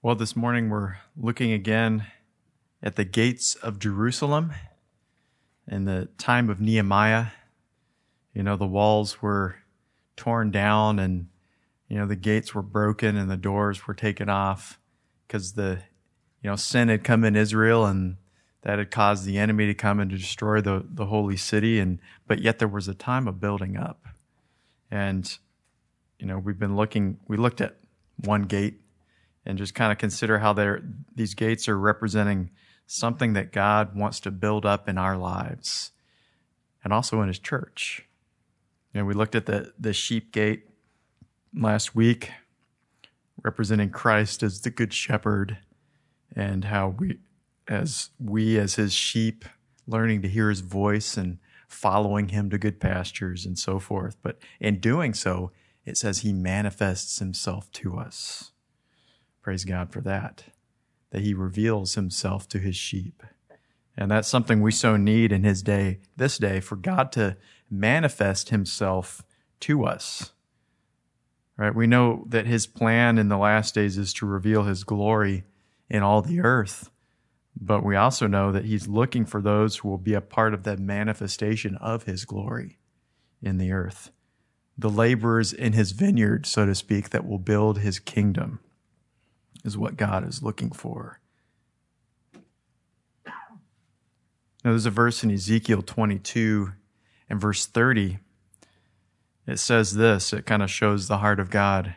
Well, this morning we're looking again at the gates of Jerusalem in the time of Nehemiah. You know, the walls were torn down and, you know, the gates were broken and the doors were taken off because the, you know, sin had come in Israel and that had caused the enemy to come and to destroy the, the holy city. And, but yet there was a time of building up. And, you know, we've been looking, we looked at one gate and just kind of consider how they're, these gates are representing something that God wants to build up in our lives and also in his church. You know, we looked at the, the sheep gate last week, representing Christ as the good shepherd and how we, as we, as his sheep, learning to hear his voice and following him to good pastures and so forth. But in doing so, it says he manifests himself to us. Praise God for that, that he reveals himself to his sheep. And that's something we so need in his day, this day, for God to manifest himself to us. Right? We know that his plan in the last days is to reveal his glory in all the earth. But we also know that he's looking for those who will be a part of that manifestation of his glory in the earth. The laborers in his vineyard, so to speak, that will build his kingdom is what God is looking for. Now, there's a verse in Ezekiel 22 and verse 30. It says this, it kind of shows the heart of God.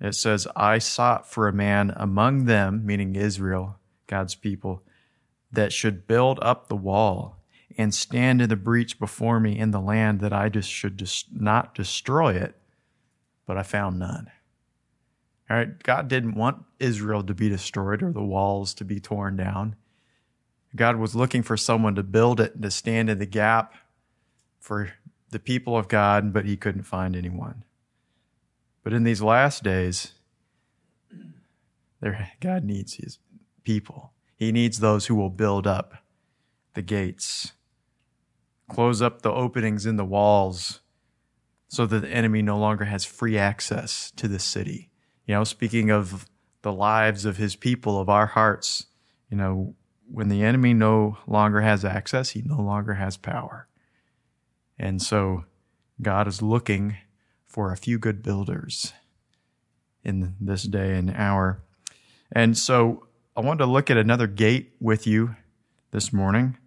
It says, I sought for a man among them, meaning Israel, God's people, that should build up the wall and stand in the breach before me in the land that I just should just not destroy it, but I found none. God didn't want Israel to be destroyed or the walls to be torn down. God was looking for someone to build it and to stand in the gap for the people of God, but he couldn't find anyone. But in these last days, there, God needs his people. He needs those who will build up the gates, close up the openings in the walls so that the enemy no longer has free access to the city. You know, speaking of the lives of his people, of our hearts, you know, when the enemy no longer has access, he no longer has power. And so God is looking for a few good builders in this day and hour. And so I wanted to look at another gate with you this morning.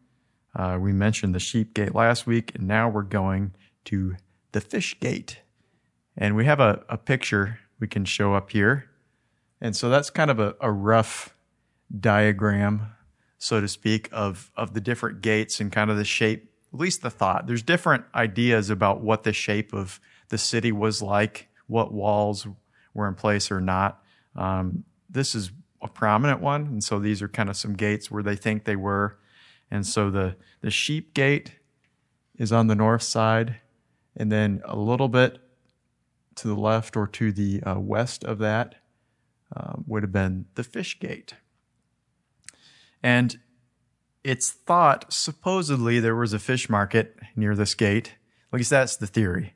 Uh, we mentioned the sheep gate last week, and now we're going to the fish gate. And we have a, a picture we can show up here. And so that's kind of a, a rough diagram, so to speak, of, of the different gates and kind of the shape, at least the thought. There's different ideas about what the shape of the city was like, what walls were in place or not. Um, this is a prominent one. And so these are kind of some gates where they think they were. And so the, the sheep gate is on the north side. And then a little bit to the left or to the uh, west of that uh, would have been the fish gate. And it's thought supposedly there was a fish market near this gate. At least that's the theory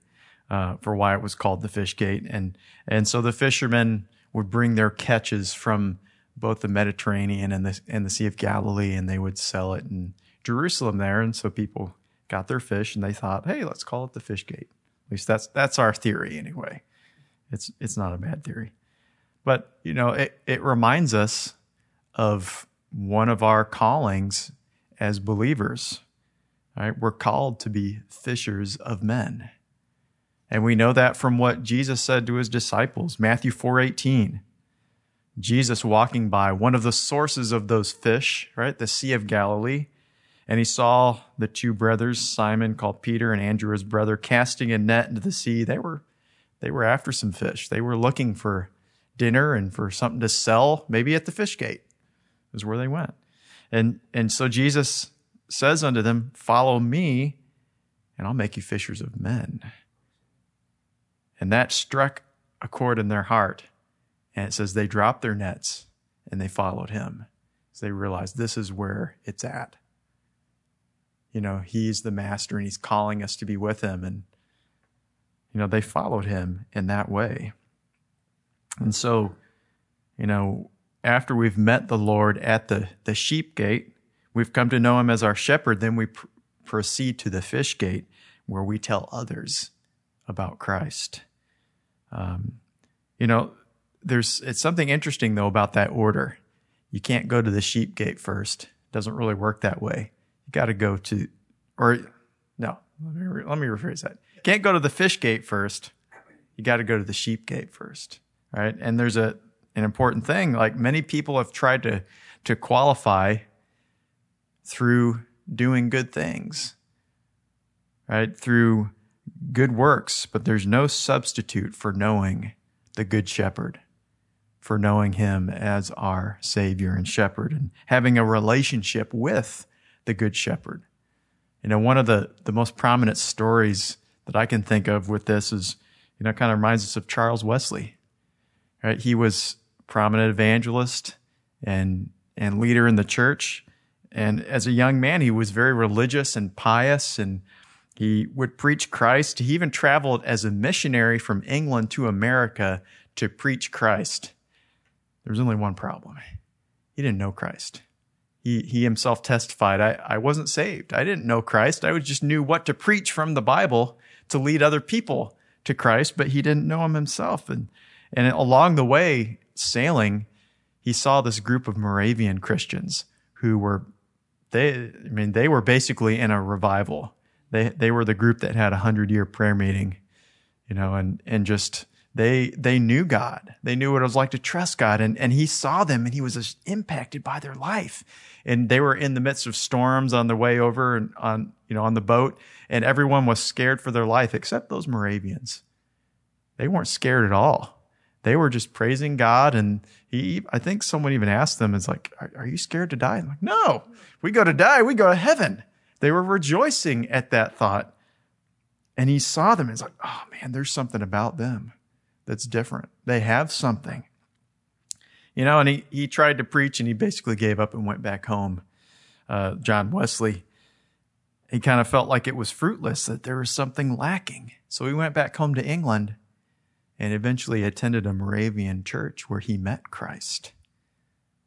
uh, for why it was called the fish gate. And and so the fishermen would bring their catches from both the Mediterranean and the and the Sea of Galilee, and they would sell it in Jerusalem there. And so people got their fish, and they thought, hey, let's call it the fish gate. At least that's that's our theory anyway. It's it's not a bad theory. But you know, it, it reminds us of one of our callings as believers. Right? We're called to be fishers of men. And we know that from what Jesus said to his disciples, Matthew 4:18. Jesus walking by one of the sources of those fish, right? The Sea of Galilee, and he saw the two brothers, Simon called Peter and Andrew his brother, casting a net into the sea. They were they were after some fish. They were looking for dinner and for something to sell, maybe at the fish gate. Is where they went. And and so Jesus says unto them, Follow me, and I'll make you fishers of men. And that struck a chord in their heart. And it says they dropped their nets and they followed him. So they realized this is where it's at you know, he's the master and he's calling us to be with him. And, you know, they followed him in that way. And so, You know, after we've met the Lord at the, the sheep gate, we've come to know him as our shepherd, then we pr- proceed to the fish gate where we tell others about Christ. Um, you know, there's it's something interesting though about that order. You can't go to the sheep gate first. It doesn't really work that way. You got to go to, or no, let me, re- let me rephrase that. You can't go to the fish gate first. You got to go to the sheep gate first. Right. And there's a, an important thing. Like many people have tried to, to qualify through doing good things, right? Through good works, but there's no substitute for knowing the good shepherd, for knowing him as our savior and shepherd and having a relationship with the good shepherd. You know, one of the, the most prominent stories that I can think of with this is, you know, kind of reminds us of Charles Wesley, right? He was prominent evangelist and, and leader in the church. And as a young man, he was very religious and pious and he would preach Christ. He even traveled as a missionary from England to America to preach Christ. There was only one problem. He didn't know Christ. He, he himself testified, I, I wasn't saved. I didn't know Christ. I just knew what to preach from the Bible to lead other people to Christ, but he didn't know him himself. And, and along the way, sailing, he saw this group of Moravian Christians who were, they, I mean, they were basically in a revival they they were the group that had a hundred year prayer meeting, you know, and and just they they knew God. They knew what it was like to trust God, and and He saw them, and He was impacted by their life. And they were in the midst of storms on their way over and on you know on the boat, and everyone was scared for their life except those Moravians. They weren't scared at all. They were just praising God, and he. I think someone even asked them, "Is like, are, are you scared to die?" I'm like, "No, we go to die, we go to heaven." They were rejoicing at that thought. And he saw them and he's like, oh man, there's something about them that's different. They have something. You know, and he, he tried to preach and he basically gave up and went back home. Uh, John Wesley, he kind of felt like it was fruitless, that there was something lacking. So he went back home to England and eventually attended a Moravian church where he met Christ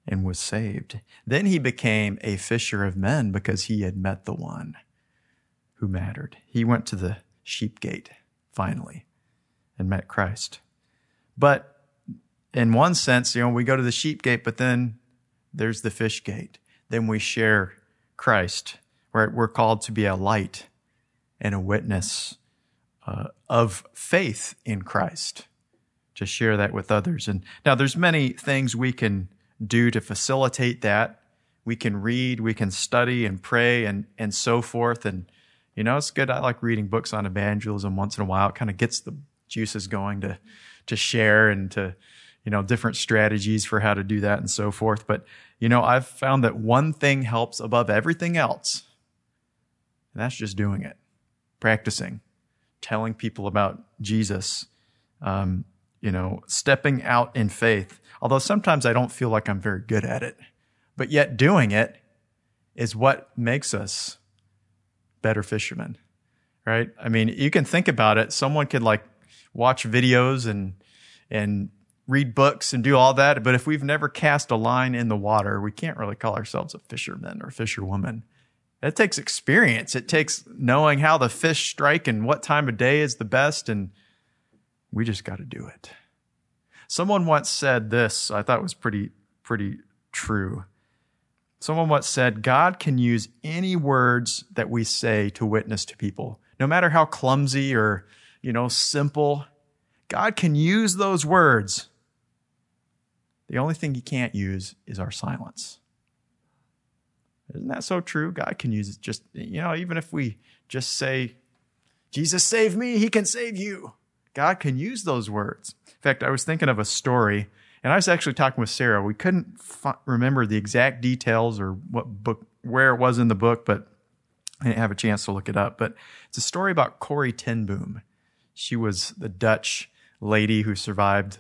and was saved. Then he became a fisher of men because he had met the one who mattered. He went to the sheep gate finally and met Christ. But in one sense, you know, we go to the sheep gate, but then there's the fish gate. Then we share Christ, right? We're called to be a light and a witness uh, of faith in Christ to share that with others. And now there's many things we can do to facilitate that. We can read, we can study and pray and, and so forth. And, you know, it's good. I like reading books on evangelism once in a while. It kind of gets the juices going to, to share and to, you know, different strategies for how to do that and so forth. But, you know, I've found that one thing helps above everything else. And that's just doing it, practicing, telling people about Jesus, um, you know, stepping out in faith. Although sometimes I don't feel like I'm very good at it, but yet doing it is what makes us better fishermen, right? I mean, you can think about it. Someone could like watch videos and, and read books and do all that. But if we've never cast a line in the water, we can't really call ourselves a fisherman or fisherwoman. It takes experience. It takes knowing how the fish strike and what time of day is the best. And we just got to do it. Someone once said this, I thought was pretty, pretty true. Someone once said, God can use any words that we say to witness to people, no matter how clumsy or, you know, simple. God can use those words. The only thing he can't use is our silence. Isn't that so true? God can use it just, you know, even if we just say, Jesus save me, he can save you. God can use those words. In fact, I was thinking of a story, and I was actually talking with Sarah. We couldn't f- remember the exact details or what book, where it was in the book, but I didn't have a chance to look it up. But it's a story about Corrie ten Boom. She was the Dutch lady who survived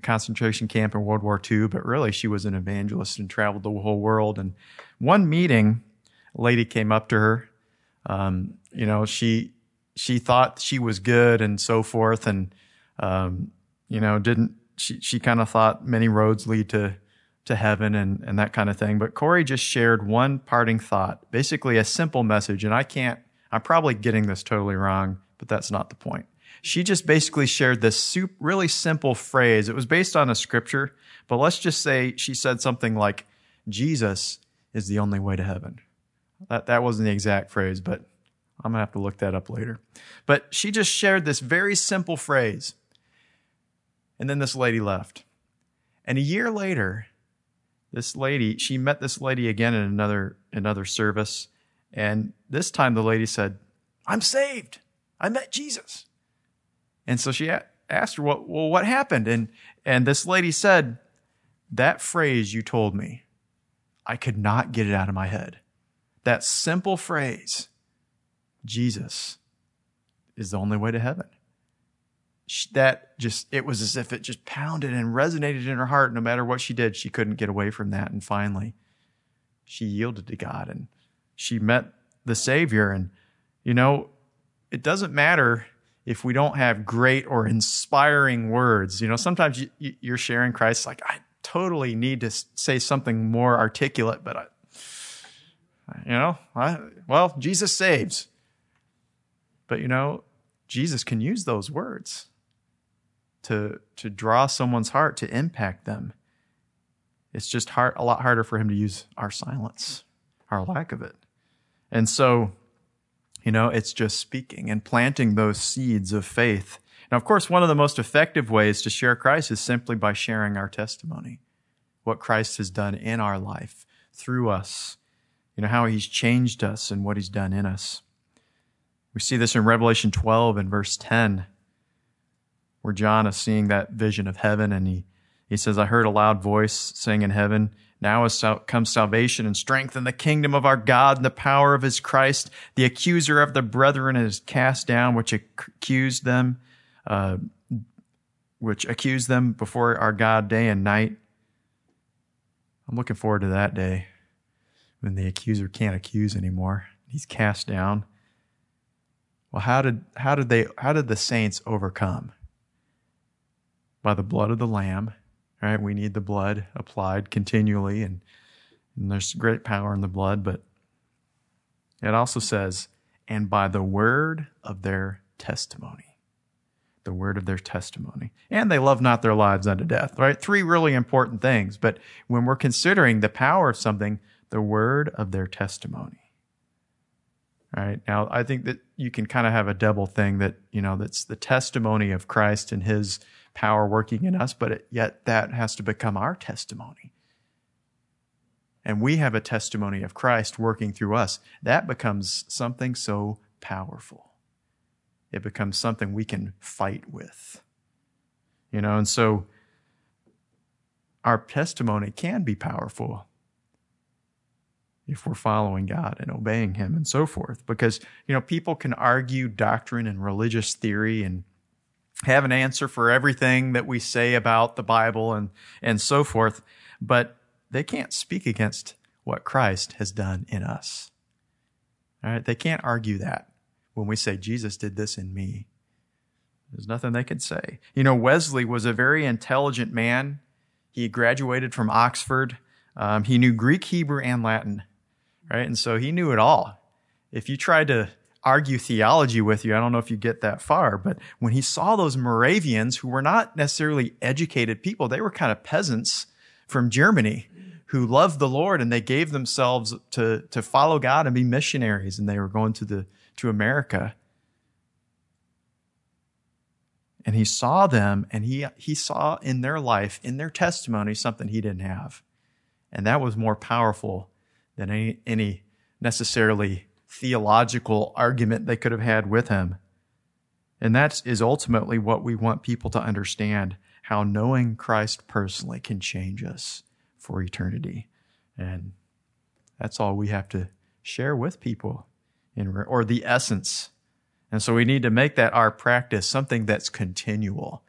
concentration camp in World War II, but really she was an evangelist and traveled the whole world. And one meeting, a lady came up to her. Um, you know, she she thought she was good and so forth, and um, you know didn't she, she kind of thought many roads lead to, to heaven and, and that kind of thing. But Corrie just shared one parting thought, basically a simple message. And I can't, I'm probably getting this totally wrong, but that's not the point. She just basically shared this super, really simple phrase. It was based on a scripture, but let's just say she said something like, Jesus is the only way to heaven. That, that wasn't the exact phrase, but I'm going to have to look that up later. But she just shared this very simple phrase. And then this lady left. And a year later, this lady, she met this lady again in another another service, and this time the lady said, "I'm saved. I met Jesus." And so she asked her, "What? Well, what happened?" And and this lady said, "That phrase you told me, I could not get it out of my head. That simple phrase, Jesus, is the only way to heaven." that just it was as if it just pounded and resonated in her heart no matter what she did she couldn't get away from that and finally she yielded to god and she met the savior and you know it doesn't matter if we don't have great or inspiring words you know sometimes you, you're sharing christ like i totally need to say something more articulate but i you know I, well jesus saves but you know jesus can use those words to to draw someone's heart to impact them. It's just hard, a lot harder for him to use our silence, our lack of it. And so, you know, it's just speaking and planting those seeds of faith. Now, of course, one of the most effective ways to share Christ is simply by sharing our testimony, what Christ has done in our life through us, you know, how he's changed us and what he's done in us. We see this in Revelation 12 and verse 10 where John is seeing that vision of heaven and he, he says, I heard a loud voice saying in heaven, now has come salvation and strength in the kingdom of our God and the power of his Christ. The accuser of the brethren is cast down, which accused them, uh, which accused them before our God day and night. I'm looking forward to that day when the accuser can't accuse anymore. He's cast down. Well, how did how did they how did the saints overcome? by the blood of the Lamb. Right? We need the blood applied continually, and, and there's great power in the blood, but it also says, and by the word of their testimony. The word of their testimony. And they love not their lives unto death, right? Three really important things. But when we're considering the power of something, the word of their testimony. All right. Now, I think that you can kind of have a double thing that, you know, that's the testimony of Christ and his power working in us, but yet that has to become our testimony. And we have a testimony of Christ working through us. That becomes something so powerful. It becomes something we can fight with. You know, and so our testimony can be powerful if we're following God and obeying Him and so forth. Because, you know, people can argue doctrine and religious theory and have an answer for everything that we say about the Bible and, and so forth, but they can't speak against what Christ has done in us. All right? They can't argue that when we say, Jesus did this in me. There's nothing they can say. You know, Wesley was a very intelligent man. He graduated from Oxford. Um, he knew Greek, Hebrew, and Latin, right? And so he knew it all. If you tried to argue theology with you. I don't know if you get that far, but when he saw those Moravians who were not necessarily educated people, they were kind of peasants from Germany who loved the Lord and they gave themselves to, to follow God and be missionaries and they were going to the, to America. And he saw them and he, he saw in their life, in their testimony, something he didn't have. And that was more powerful than any, any necessarily theological argument they could have had with him. And that is ultimately what we want people to understand how knowing Christ personally can change us for eternity. And that's all we have to share with people in or the essence. And so we need to make that our practice something that's continual.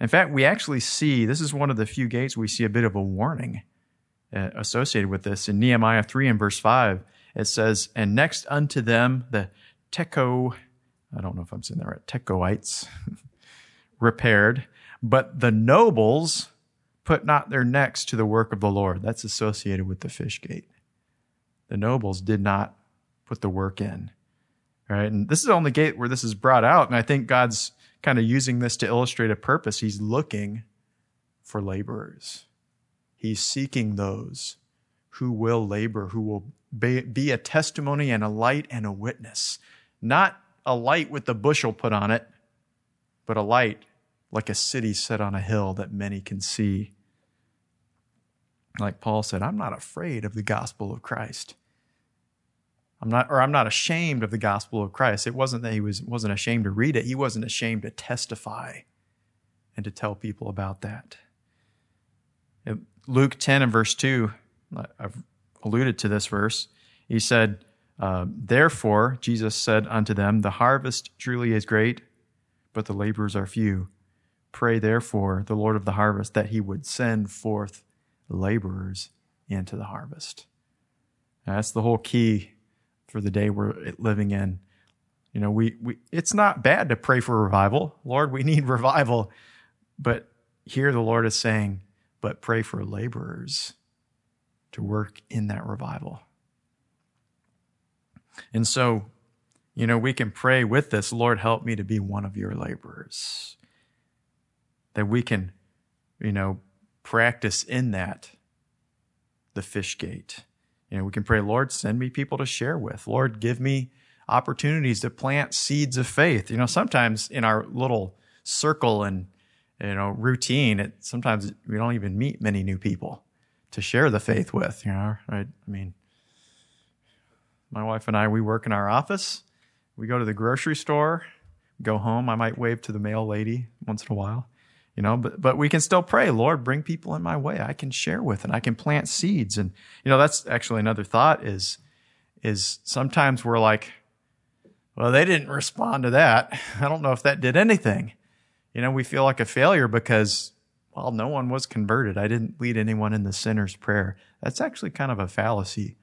In fact, we actually see this is one of the few gates we see a bit of a warning uh, associated with this in Nehemiah 3 and verse 5 it says, and next unto them the Teco, I don't know if I'm saying that right, Tekoites, repaired, But the nobles put not their necks to the work of the Lord. That's associated with the fish gate. The nobles did not put the work in. Right. And this is the only gate where this is brought out. And I think God's kind of using this to illustrate a purpose. He's looking for laborers. He's seeking those who will labor, who will be a testimony and a light and a witness. Not a light with the bushel put on it, but a light like a city set on a hill that many can see. Like Paul said, I'm not afraid of the gospel of Christ. I'm not, or I'm not ashamed of the gospel of Christ. It wasn't that he was, wasn't ashamed to read it. He wasn't ashamed to testify and to tell people about that. Luke 10 and verse 2, I've alluded to this verse. He said, uh, Therefore, Jesus said unto them, The harvest truly is great, but the laborers are few. Pray therefore the Lord of the harvest that he would send forth laborers into the harvest. That's the whole key for the day we're living in. You know, we, we it's not bad to pray for revival. Lord, we need revival. But here the Lord is saying, but pray for laborers to work in that revival. And so, you know, we can pray with this, Lord, help me to be one of your laborers. That we can, you know, practice in that the fish gate you know, we can pray, Lord, send me people to share with. Lord, give me opportunities to plant seeds of faith. You know, sometimes in our little circle and you know routine, it sometimes we don't even meet many new people to share the faith with. You know, right? I mean, my wife and I, we work in our office. We go to the grocery store, go home. I might wave to the mail lady once in a while you know but but we can still pray lord bring people in my way i can share with and i can plant seeds and you know that's actually another thought is is sometimes we're like well they didn't respond to that i don't know if that did anything you know we feel like a failure because well no one was converted i didn't lead anyone in the sinner's prayer that's actually kind of a fallacy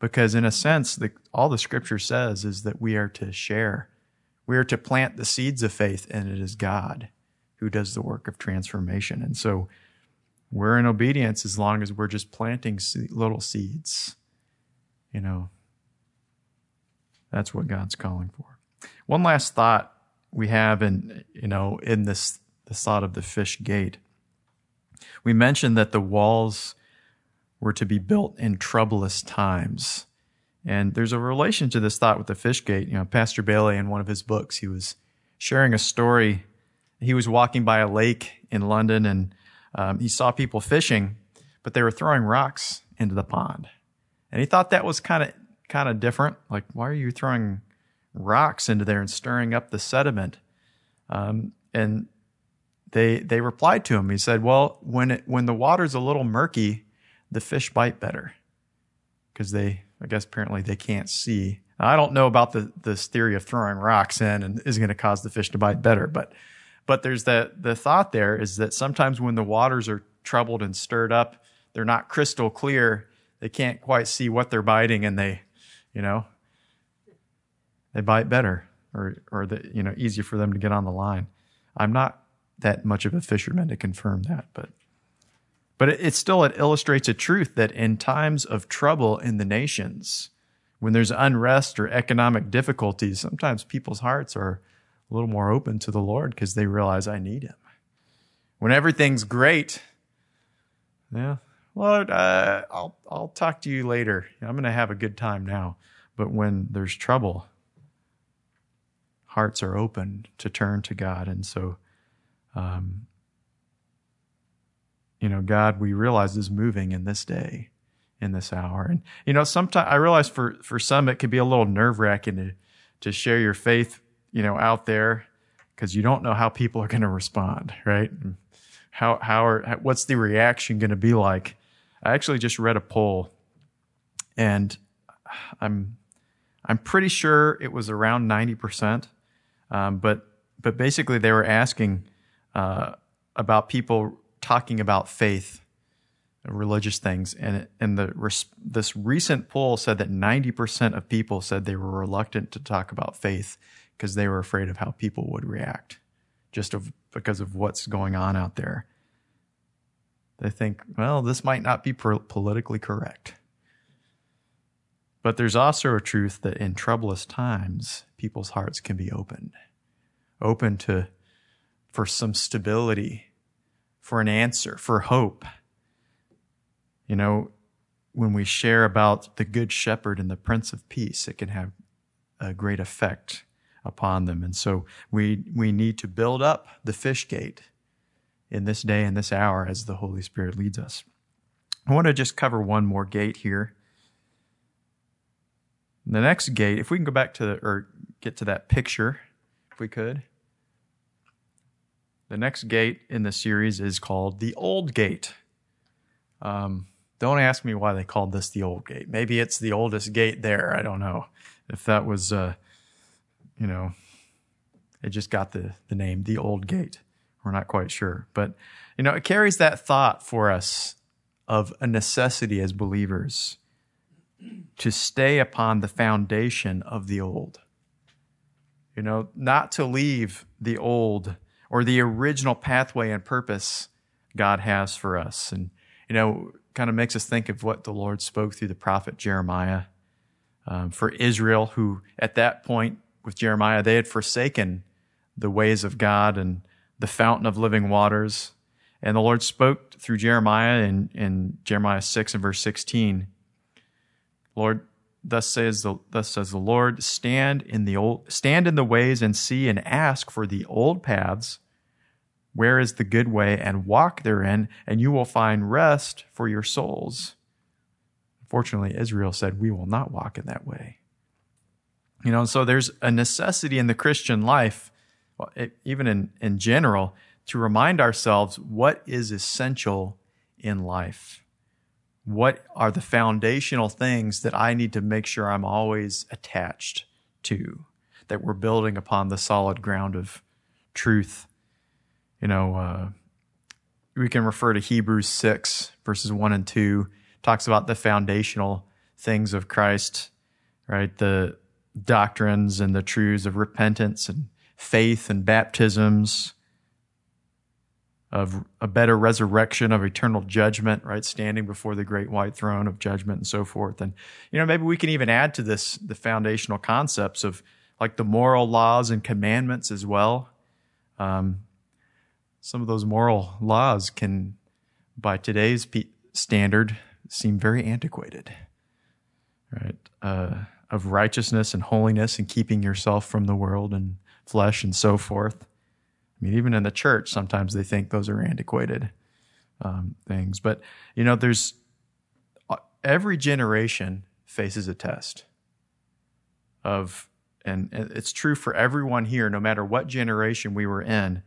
because in a sense the, all the scripture says is that we are to share we are to plant the seeds of faith and it is god who does the work of transformation. And so we're in obedience as long as we're just planting little seeds. You know, that's what God's calling for. One last thought we have in, you know, in this, the thought of the fish gate. We mentioned that the walls were to be built in troublous times. And there's a relation to this thought with the fish gate. You know, Pastor Bailey, in one of his books, he was sharing a story he was walking by a lake in London and um, he saw people fishing, but they were throwing rocks into the pond. And he thought that was kind of kind of different. Like, why are you throwing rocks into there and stirring up the sediment? Um, and they they replied to him. He said, "Well, when it when the water's a little murky, the fish bite better because they, I guess, apparently they can't see." I don't know about the this theory of throwing rocks in and is going to cause the fish to bite better, but but there's that the thought there is that sometimes when the waters are troubled and stirred up, they're not crystal clear. They can't quite see what they're biting, and they, you know, they bite better, or or the you know easier for them to get on the line. I'm not that much of a fisherman to confirm that, but but it, it still it illustrates a truth that in times of trouble in the nations, when there's unrest or economic difficulties, sometimes people's hearts are a little more open to the Lord because they realize I need Him. When everything's great, yeah, Lord, uh, I'll I'll talk to you later. I'm going to have a good time now. But when there's trouble, hearts are open to turn to God, and so, um, you know, God, we realize is moving in this day, in this hour, and you know, sometimes I realize for for some it could be a little nerve wracking to to share your faith you know, out there because you don't know how people are going to respond, right? How how are what's the reaction going to be like? I actually just read a poll, and I'm I'm pretty sure it was around ninety percent, um, but but basically they were asking uh, about people talking about faith, religious things, and and the res- this recent poll said that ninety percent of people said they were reluctant to talk about faith because they were afraid of how people would react, just of because of what's going on out there. They think, well, this might not be politically correct. But there's also a truth that in troublous times, people's hearts can be opened, open to for some stability, for an answer, for hope. You know, when we share about the Good Shepherd and the Prince of Peace, it can have a great effect upon them. And so we, we need to build up the fish gate in this day and this hour as the Holy Spirit leads us. I want to just cover one more gate here. The next gate, if we can go back to the, or get to that picture, if we could. The next gate in the series is called the Old Gate. Um, don't ask me why they called this the Old Gate. Maybe it's the oldest gate there. I don't know if that was, uh, you know, it just got the, the name, the Old Gate. We're not quite sure. But, you know, it carries that thought for us of a necessity as believers to stay upon the foundation of the old. You know, not to leave the old or the original pathway and purpose God has for us. And, you know, kind of makes us think of what the Lord spoke through the prophet Jeremiah um, for Israel, who at that point with Jeremiah, they had forsaken the ways of God and the fountain of living waters. And the Lord spoke through Jeremiah in, in Jeremiah 6 and verse 16. Lord, thus says the thus says the Lord, stand in the old stand in the ways and see and ask for the old paths where is the good way and walk therein, and you will find rest for your souls. Fortunately, Israel said, We will not walk in that way. You know, so there's a necessity in the Christian life, well, it, even in, in general, to remind ourselves what is essential in life. What are the foundational things that I need to make sure I'm always attached to, that we're building upon the solid ground of truth you know, uh, we can refer to Hebrews 6, verses 1 and 2, talks about the foundational things of Christ, right? The doctrines and the truths of repentance and faith and baptisms, of a better resurrection, of eternal judgment, right? Standing before the great white throne of judgment and so forth. And, you know, maybe we can even add to this the foundational concepts of like the moral laws and commandments as well. Um, some of those moral laws can, by today's standard, seem very antiquated, right? Uh, of righteousness and holiness and keeping yourself from the world and flesh and so forth. I mean, even in the church, sometimes they think those are antiquated um, things. But, you know, there's uh, every generation faces a test of, and it's true for everyone here, no matter what generation we were in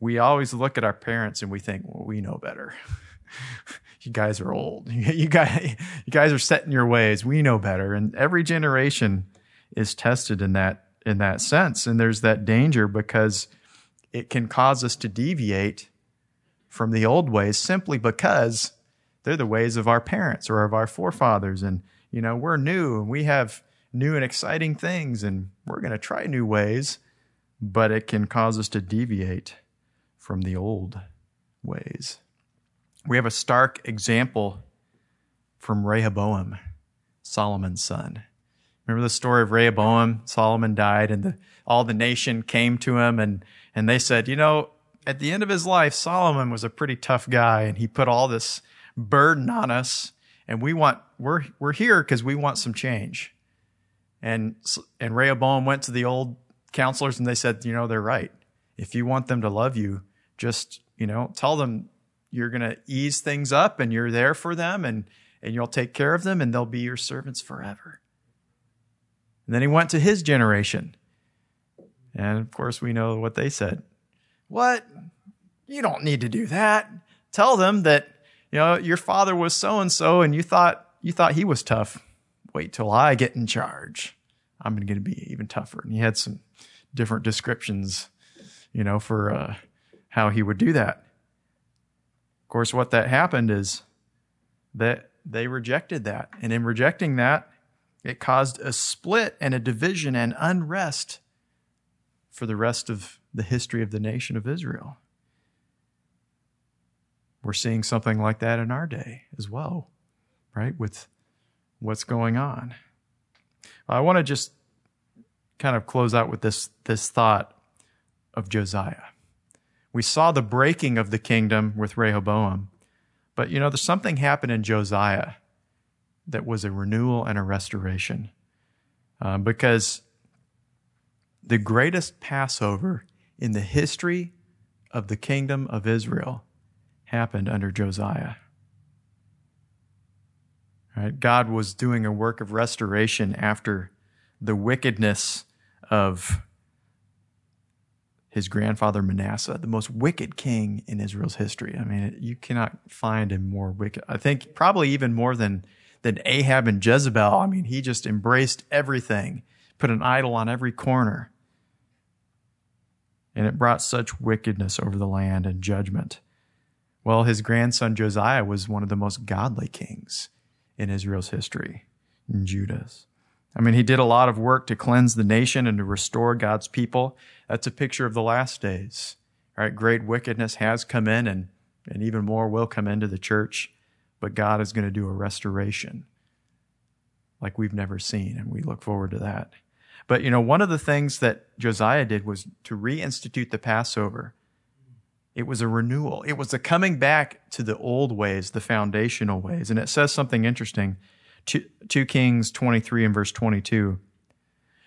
we always look at our parents and we think, well, we know better. you guys are old. You guys, you guys are set in your ways. We know better. And every generation is tested in that, in that sense. And there's that danger because it can cause us to deviate from the old ways simply because they're the ways of our parents or of our forefathers. And, you know, we're new and we have new and exciting things and we're going to try new ways, but it can cause us to deviate from the old ways. We have a stark example from Rehoboam, Solomon's son. Remember the story of Rehoboam? Solomon died and the, all the nation came to him and, and they said, you know, at the end of his life, Solomon was a pretty tough guy and he put all this burden on us and we want, we're, we're here because we want some change. And, and Rehoboam went to the old counselors and they said, you know, they're right. If you want them to love you, just, you know, tell them you're going to ease things up and you're there for them and, and you'll take care of them and they'll be your servants forever. And then he went to his generation. And of course, we know what they said. What? You don't need to do that. Tell them that, you know, your father was so and so and you thought you thought he was tough. Wait till I get in charge. I'm going to be even tougher. And he had some different descriptions, you know, for uh, how he would do that. Of course, what that happened is that they rejected that. And in rejecting that, it caused a split and a division and unrest for the rest of the history of the nation of Israel. We're seeing something like that in our day as well, right? With what's going on. I want to just kind of close out with this, this thought of Josiah. We saw the breaking of the kingdom with Rehoboam, but you know, there's something happened in Josiah that was a renewal and a restoration. Uh, because the greatest Passover in the history of the kingdom of Israel happened under Josiah. Right? God was doing a work of restoration after the wickedness of his grandfather Manasseh, the most wicked king in Israel's history. I mean, you cannot find a more wicked. I think probably even more than than Ahab and Jezebel. I mean, he just embraced everything, put an idol on every corner. And it brought such wickedness over the land and judgment. Well, his grandson Josiah was one of the most godly kings in Israel's history, in Judah's. I mean, he did a lot of work to cleanse the nation and to restore God's people. That's a picture of the last days. Right? Great wickedness has come in and, and even more will come into the church, but God is going to do a restoration like we've never seen, and we look forward to that. But you know, one of the things that Josiah did was to reinstitute the Passover. It was a renewal. It was a coming back to the old ways, the foundational ways. And it says something interesting. 2 Kings 23 and verse 22.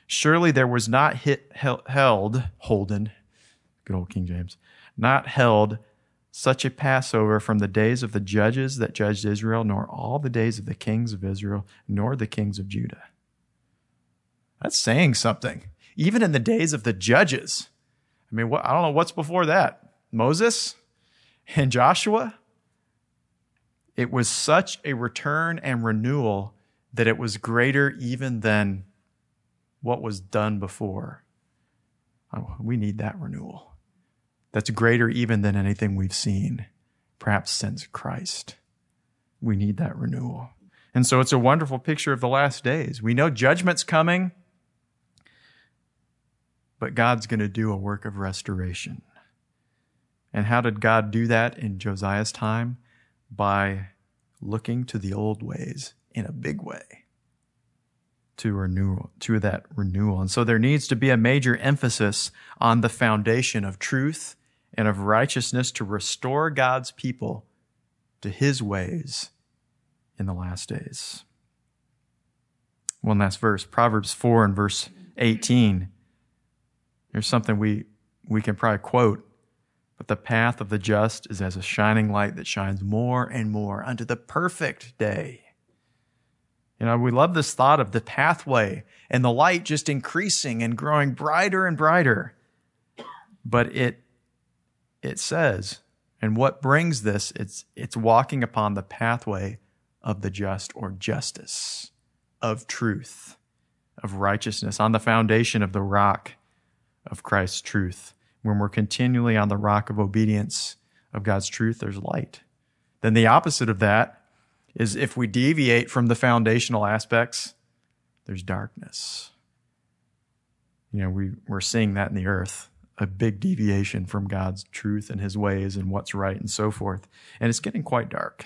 Surely there was not hit, held, Holden, good old King James, not held such a Passover from the days of the judges that judged Israel, nor all the days of the kings of Israel, nor the kings of Judah. That's saying something. Even in the days of the judges. I mean, what, I don't know what's before that. Moses and Joshua, it was such a return and renewal that it was greater even than what was done before. Oh, we need that renewal. That's greater even than anything we've seen, perhaps since Christ. We need that renewal. And so it's a wonderful picture of the last days. We know judgment's coming, but God's going to do a work of restoration. And how did God do that in Josiah's time? By looking to the old ways in a big way to renewal to that renewal. And so there needs to be a major emphasis on the foundation of truth and of righteousness to restore God's people to his ways in the last days. One last verse, Proverbs 4 and verse 18. There's something we, we can probably quote but the path of the just is as a shining light that shines more and more unto the perfect day. You know, we love this thought of the pathway and the light just increasing and growing brighter and brighter. But it, it says, and what brings this, it's, it's walking upon the pathway of the just or justice, of truth, of righteousness, on the foundation of the rock of Christ's truth when we're continually on the rock of obedience of God's truth, there's light. Then the opposite of that is if we deviate from the foundational aspects, there's darkness. You know, we, we're seeing that in the earth, a big deviation from God's truth and his ways and what's right and so forth. And it's getting quite dark.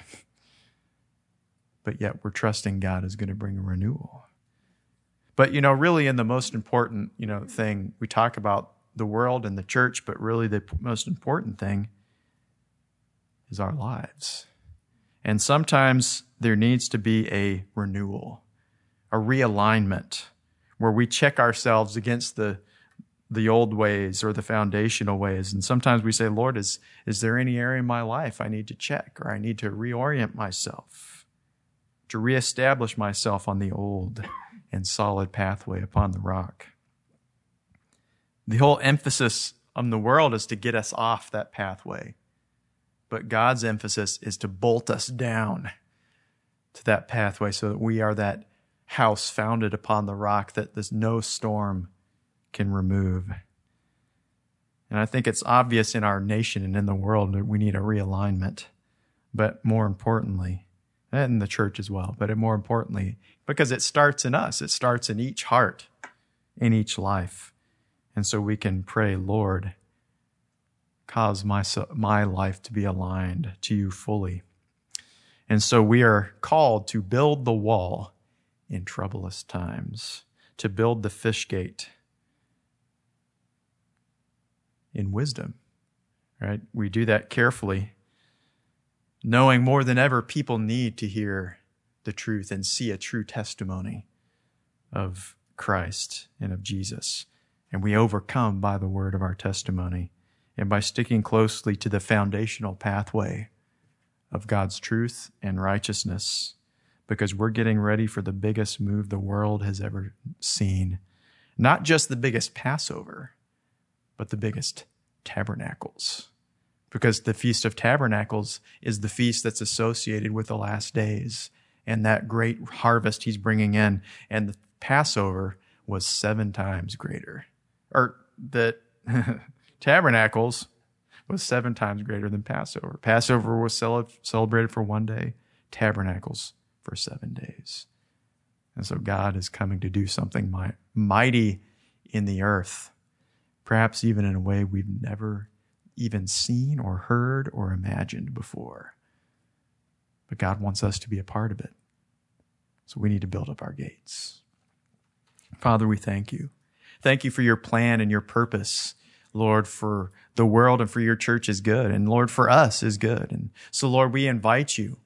But yet we're trusting God is going to bring a renewal. But, you know, really in the most important, you know, thing, we talk about the world and the church, but really the most important thing is our lives. And sometimes there needs to be a renewal, a realignment where we check ourselves against the the old ways or the foundational ways. And sometimes we say, Lord, is, is there any area in my life I need to check or I need to reorient myself, to reestablish myself on the old and solid pathway upon the rock? The whole emphasis on the world is to get us off that pathway. But God's emphasis is to bolt us down to that pathway so that we are that house founded upon the rock that there's no storm can remove. And I think it's obvious in our nation and in the world that we need a realignment. But more importantly, and in the church as well, but more importantly, because it starts in us, it starts in each heart, in each life. And so we can pray, Lord, cause my, my life to be aligned to you fully. And so we are called to build the wall in troublous times, to build the fish gate in wisdom, right? We do that carefully, knowing more than ever people need to hear the truth and see a true testimony of Christ and of Jesus. And we overcome by the word of our testimony and by sticking closely to the foundational pathway of God's truth and righteousness because we're getting ready for the biggest move the world has ever seen. Not just the biggest Passover, but the biggest tabernacles. Because the Feast of Tabernacles is the feast that's associated with the last days and that great harvest he's bringing in. And the Passover was seven times greater. Or that Tabernacles was seven times greater than Passover. Passover was cel- celebrated for one day, tabernacles for seven days. And so God is coming to do something mighty in the earth, perhaps even in a way we've never even seen or heard or imagined before. But God wants us to be a part of it. So we need to build up our gates. Father, we thank you. Thank you for your plan and your purpose Lord, for the world and for your church is good. And Lord, for us is good. And so, Lord, we invite you.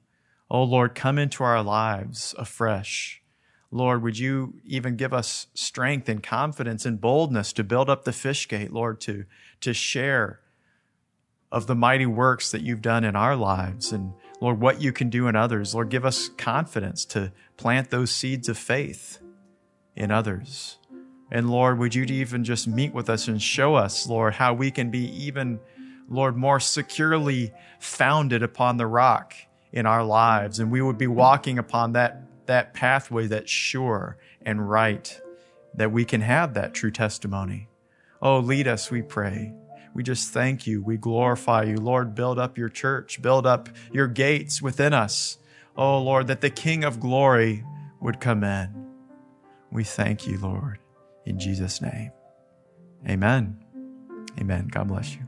Oh, Lord, come into our lives afresh. Lord, would you even give us strength and confidence and boldness to build up the fish gate, Lord, to, to share of the mighty works that you've done in our lives and Lord, what you can do in others. Lord, give us confidence to plant those seeds of faith in others. And Lord, would you even just meet with us and show us, Lord, how we can be even, Lord, more securely founded upon the rock in our lives. And we would be walking upon that, that pathway that's sure and right, that we can have that true testimony. Oh, lead us, we pray. We just thank you. We glorify you. Lord, build up your church, build up your gates within us. Oh, Lord, that the King of glory would come in. We thank you, Lord in Jesus' name. Amen. Amen. God bless you.